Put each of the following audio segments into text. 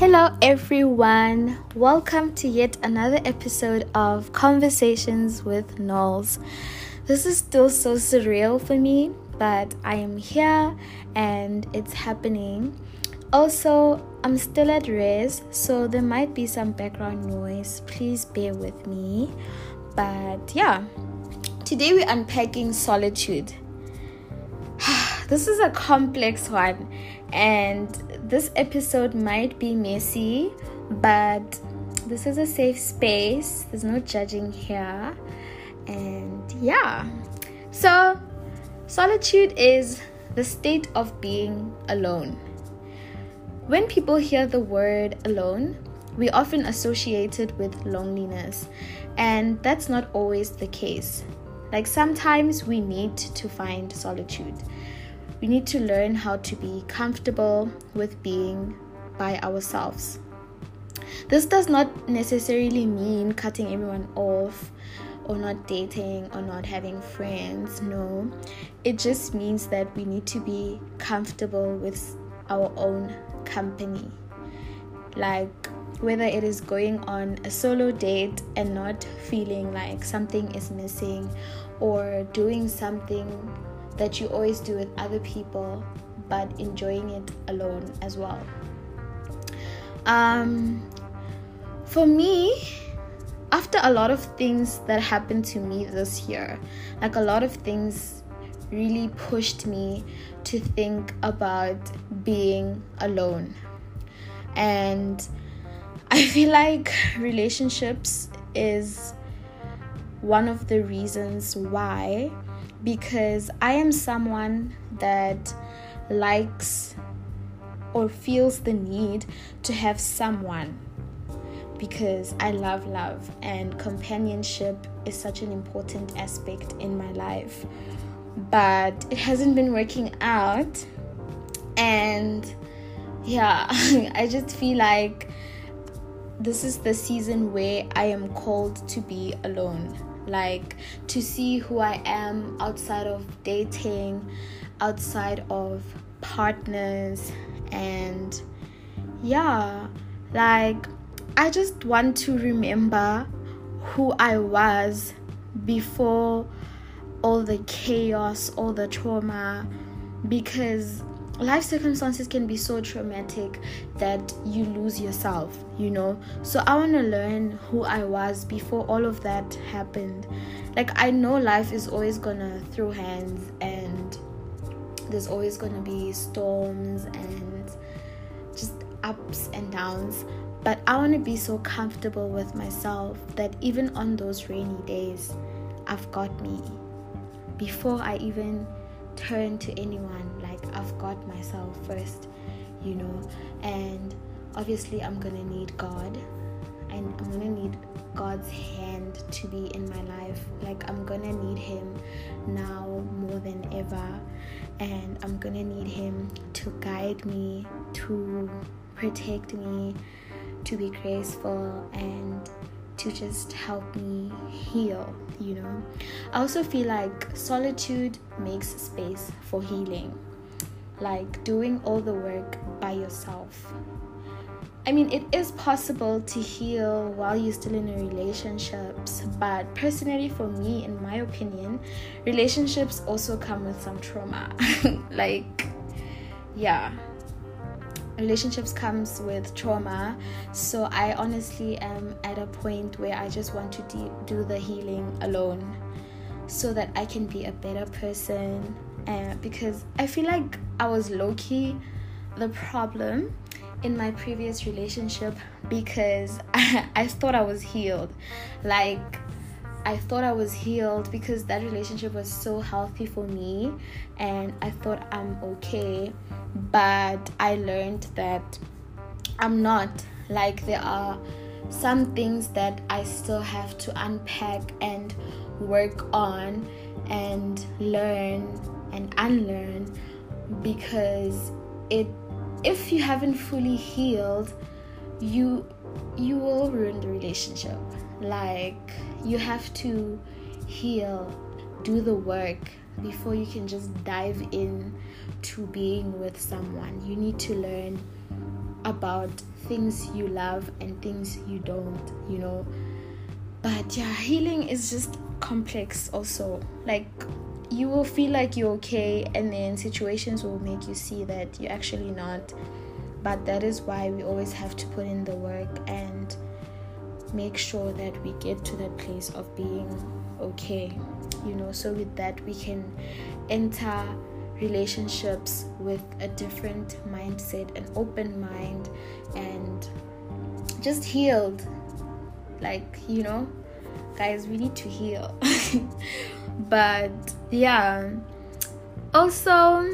Hello, everyone. Welcome to yet another episode of Conversations with Knowles. This is still so surreal for me, but I am here and it's happening. Also, I'm still at res, so there might be some background noise. Please bear with me. But yeah, today we're unpacking solitude. This is a complex one, and this episode might be messy, but this is a safe space. There's no judging here. And yeah, so solitude is the state of being alone. When people hear the word alone, we often associate it with loneliness, and that's not always the case. Like sometimes we need to find solitude. We need to learn how to be comfortable with being by ourselves. This does not necessarily mean cutting everyone off or not dating or not having friends. No, it just means that we need to be comfortable with our own company. Like whether it is going on a solo date and not feeling like something is missing or doing something that you always do with other people but enjoying it alone as well. Um, for me, after a lot of things that happened to me this year, like a lot of things really pushed me to think about being alone. And I feel like relationships is one of the reasons why because I am someone that likes or feels the need to have someone because I love love and companionship is such an important aspect in my life. But it hasn't been working out, and yeah, I just feel like this is the season where I am called to be alone like to see who I am outside of dating, outside of partners, and yeah, like I just want to remember who I was before all the chaos, all the trauma, because life circumstances can be so traumatic that you lose yourself, you know. So I want to learn who I was before all of that happened. Like I know life is always to throw hands and there's always to be storms and just ups and downs, but I want to be so comfortable with myself that even on those rainy days, I've got me before I even turn to anyone i've got myself first you know. And obviously i'm gonna need god. And i'm gonna need god's hand to be in my life. Like i'm gonna need him now more than ever. And i'm gonna need him to guide me to protect me to be graceful and to just help me heal, you know. I also feel like solitude makes space for healing, like doing all the work by yourself. I mean, it is possible to heal while you're still in a relationships, but personally, for me, in my opinion, relationships also come with some trauma. like, yeah, relationships comes with trauma so i honestly am at a point where i just want to de- do the healing alone so that i can be a better person uh, because i feel like i was low-key the problem in my previous relationship because I, I thought i was healed like I thought I was healed because that relationship was so healthy for me and I thought I'm okay. But I learned that I'm not. Like, there are some things that I still have to unpack and work on and learn and unlearn because it if you haven't fully healed you you will ruin the relationship like you have to heal, do the work before you can just dive in to being with someone. You need to learn about things you love and things you don't, you know. But yeah, healing is just complex also. Like you will feel like you're okay and then situations will make you see that you're actually not. But that is why we always have to put in the work and make sure that we get to that place of being okay you know so with that we can enter relationships with a different mindset an open mind and just healed like you know guys we need to heal but yeah also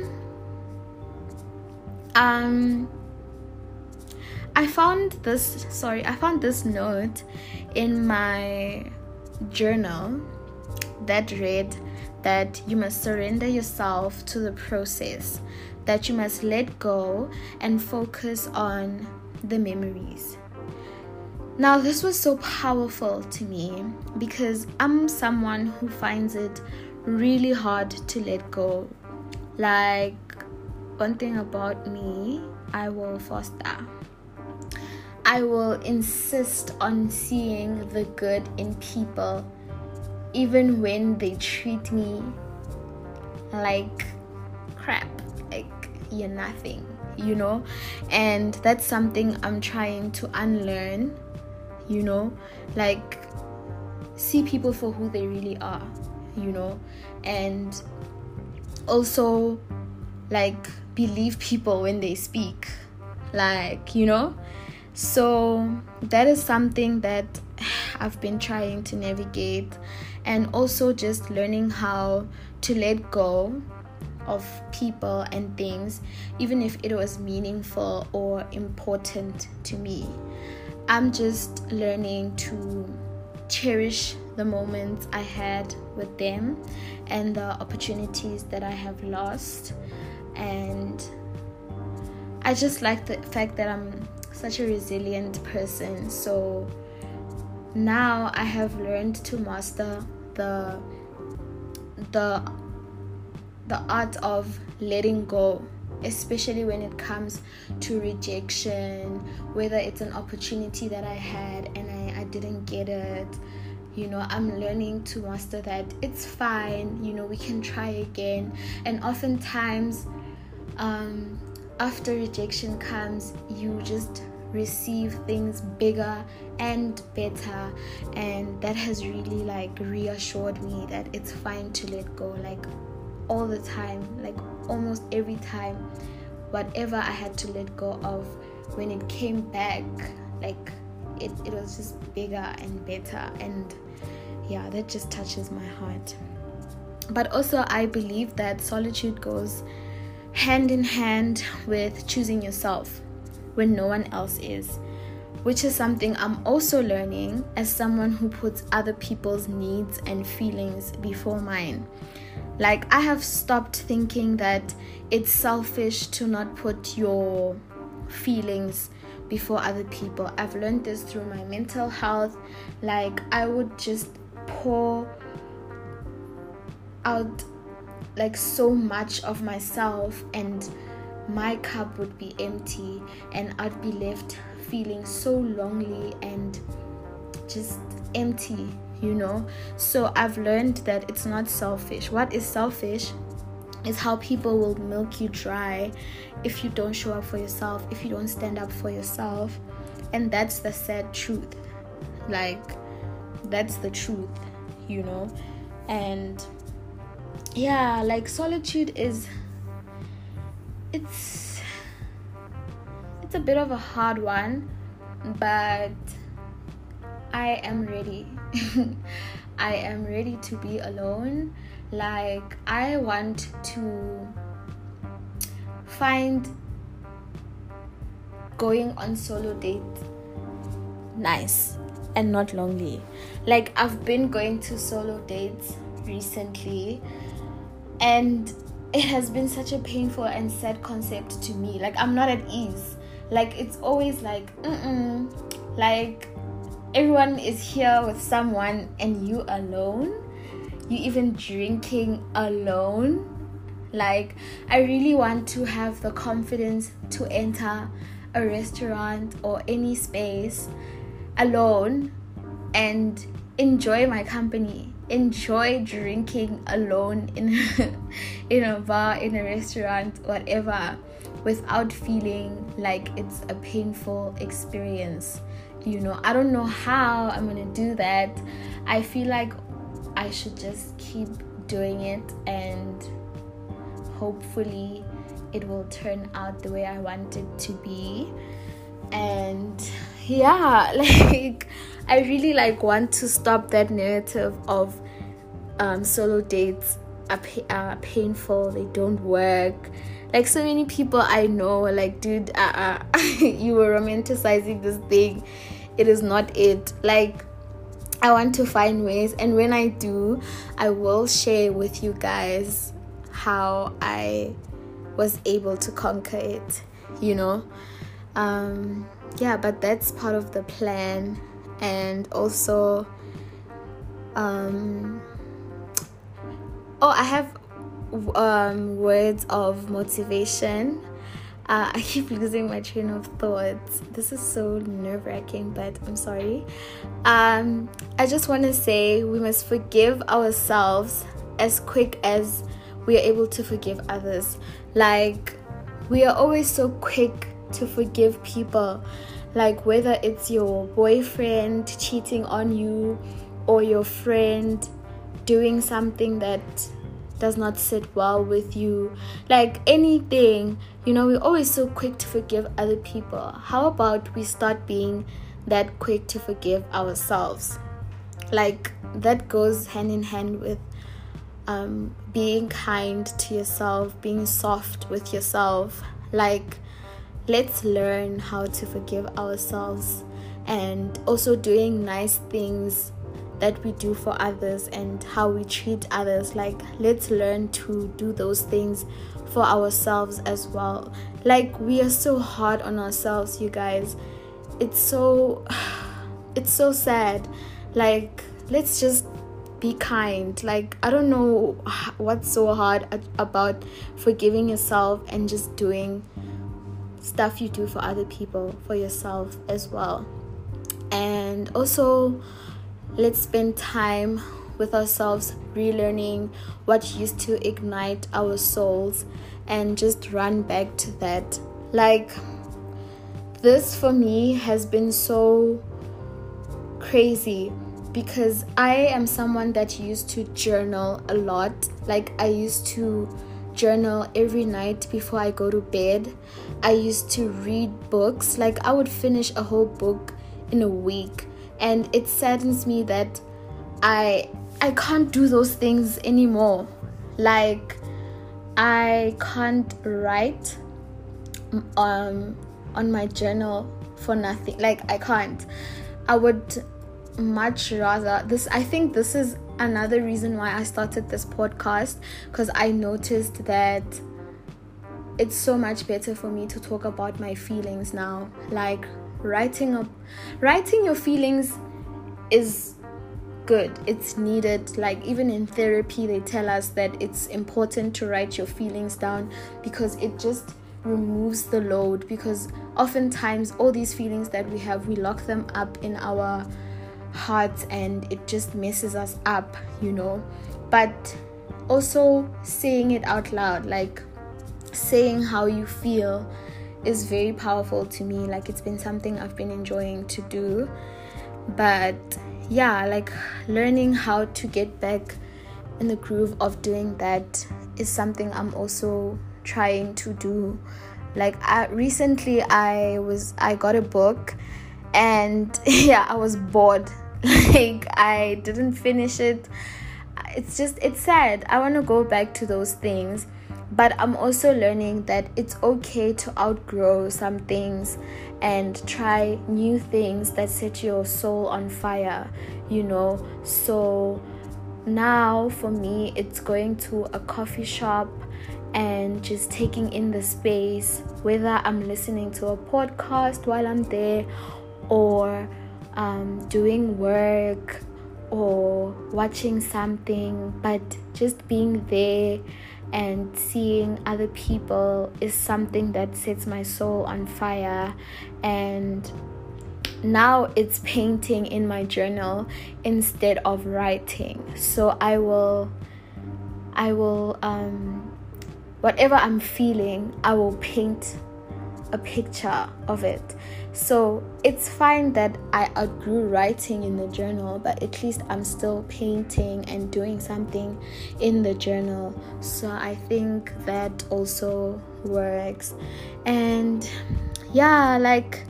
um I found this sorry, I found this note in my journal that read that you must surrender yourself to the process, that you must let go and focus on the memories. Now, this was so powerful to me because I'm someone who finds it really hard to let go. Like, one thing about me, I will foster I will insist on seeing the good in people, even when they treat me like crap, like you're nothing, you know? And that's something I'm trying to unlearn, you know? Like, see people for who they really are, you know? And also, like, believe people when they speak, like, you know? So that is something that I've been trying to navigate and also just learning how to let go of people and things, even if it was meaningful or important to me. I'm just learning to cherish the moments I had with them and the opportunities that I have lost. And I just like the fact that I'm such a resilient person. So now I have learned to master the the the art of letting go especially when it comes to rejection whether it's an opportunity that i had and I, I didn't get it. You know i'm learning to master that. It's fine. You know we can try again. And oftentimes um, after rejection comes, you just receive things bigger and better. And that has really like reassured me that it's fine to let go. Like all the time like almost every time whatever i had to let go of when it came back like it, it was just bigger and better and yeah that just touches my heart but also i believe that solitude goes hand in hand with choosing yourself when no one else is, which is something I'm also learning as someone who puts other people's needs and feelings before mine. Like, I have stopped thinking that it's selfish to not put your feelings before other people. I've learned this through my mental health. Like, I would just pour out like so much of myself and my cup would be empty and I'd be left feeling so lonely and just empty, you know. So I've learned that it's not selfish. What is selfish is how people will milk you dry if you don't show up for yourself, if you don't stand up for yourself. And that's the sad truth. Like, that's the truth, you know. And yeah like solitude is it's it's a bit of a hard one but i am ready i am ready to be alone. Like i want to find going on solo dates nice and not lonely. Like i've been going to solo dates recently and it has been such a painful and sad concept to me. Like i'm not at ease. Like it's always like mm like everyone is here with someone and you alone. You even drinking alone. Like i really want to have the confidence to enter a restaurant or any space alone and enjoy my company. Enjoy drinking alone in in a bar in a restaurant whatever without feeling like it's a painful experience. You know i don't know how i'm gonna do that. I feel like i should just keep doing it and hopefully it will turn out the way i want it to be. And yeah like i really like want to stop that narrative of um, solo dates are, pa- are painful they don't work like so many people i know like dude uh, uh, you were romanticizing this thing. It is not it. Like i want to find ways. And when i do i will share with you guys how i was able to conquer it you know? Um yeah but that's part of the plan. And also um oh i have um words of motivation uh, I keep losing my train of thoughts. This is so nerve wracking, but I'm sorry. Um, I just want to say we must forgive ourselves as quick as we are able to forgive others. Like, we are always so quick to forgive people. Like, whether it's your boyfriend cheating on you or your friend doing something that does not sit well with you. Like anything, you know, we're always so quick to forgive other people. How about we start being that quick to forgive ourselves? Like that goes hand in hand with um, being kind to yourself, being soft with yourself. Like, let's learn how to forgive ourselves and also doing nice things that we do for others and how we treat others. Like, let's learn to do those things for ourselves as well. Like, we are so hard on ourselves, you guys. It's so, it's so sad. Like, let's just be kind. Like, I don't know what's so hard about forgiving yourself and just doing stuff you do for other people, for yourself as well. And also, Let's spend time with ourselves, relearning what used to ignite our souls, and just run back to that. Like, this for me has been so crazy because I am someone that used to journal a lot. Like, I used to journal every night before I go to bed. I used to read books. Like, I would finish a whole book in a week and it saddens me that i i can't do those things anymore. Like i can't write um on my journal for nothing. Like i can't. I would much rather this i think this is another reason why i started this podcast because i noticed that it's so much better for me to talk about my feelings now. Like writing up writing your feelings is good. It's needed. Like even in therapy they tell us that it's important to write your feelings down because it just removes the load because oftentimes all these feelings that we have we lock them up in our hearts and it just messes us up you know. But also saying it out loud like saying how you feel is very powerful to me. Like it's been something I've been enjoying to do. But yeah, like learning how to get back in the groove of doing that is something I'm also trying to do. Like I, recently I was I got a book and yeah, I was bored. like I didn't finish it. It's just it's sad. I want to go back to those things but I'm also learning that it's okay to outgrow some things and try new things that set your soul on fire, you know. So now for me, it's going to a coffee shop and just taking in the space, whether I'm listening to a podcast while I'm there or um, doing work or watching something, but just being there and seeing other people is something that sets my soul on fire. And now it's painting in my journal instead of writing. So i will i will um whatever i'm feeling i will paint a picture of it so it's fine that I outgrew writing in the journal, but at least I'm still painting and doing something in the journal. So I think that also works. And yeah, like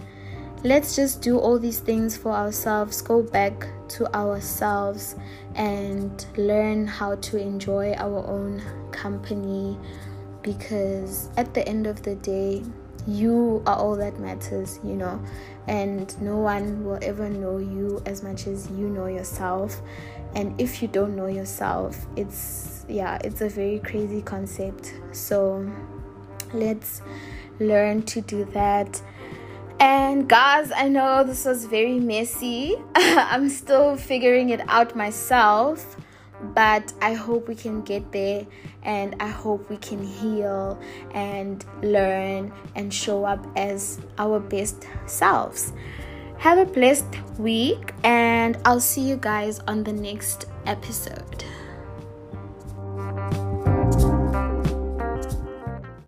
let's just do all these things for ourselves, go back to ourselves and learn how to enjoy our own company because at the end of the day, you are all that matters, you know, and no one will ever know you as much as you know yourself. And if you don't know yourself, it's yeah, it's a very crazy concept. So let's learn to do that. And guys, I know this was very messy. I'm still figuring it out myself but I hope we can get there and I hope we can heal and learn and show up as our best selves. Have a blessed week, and I'll see you guys on the next episode.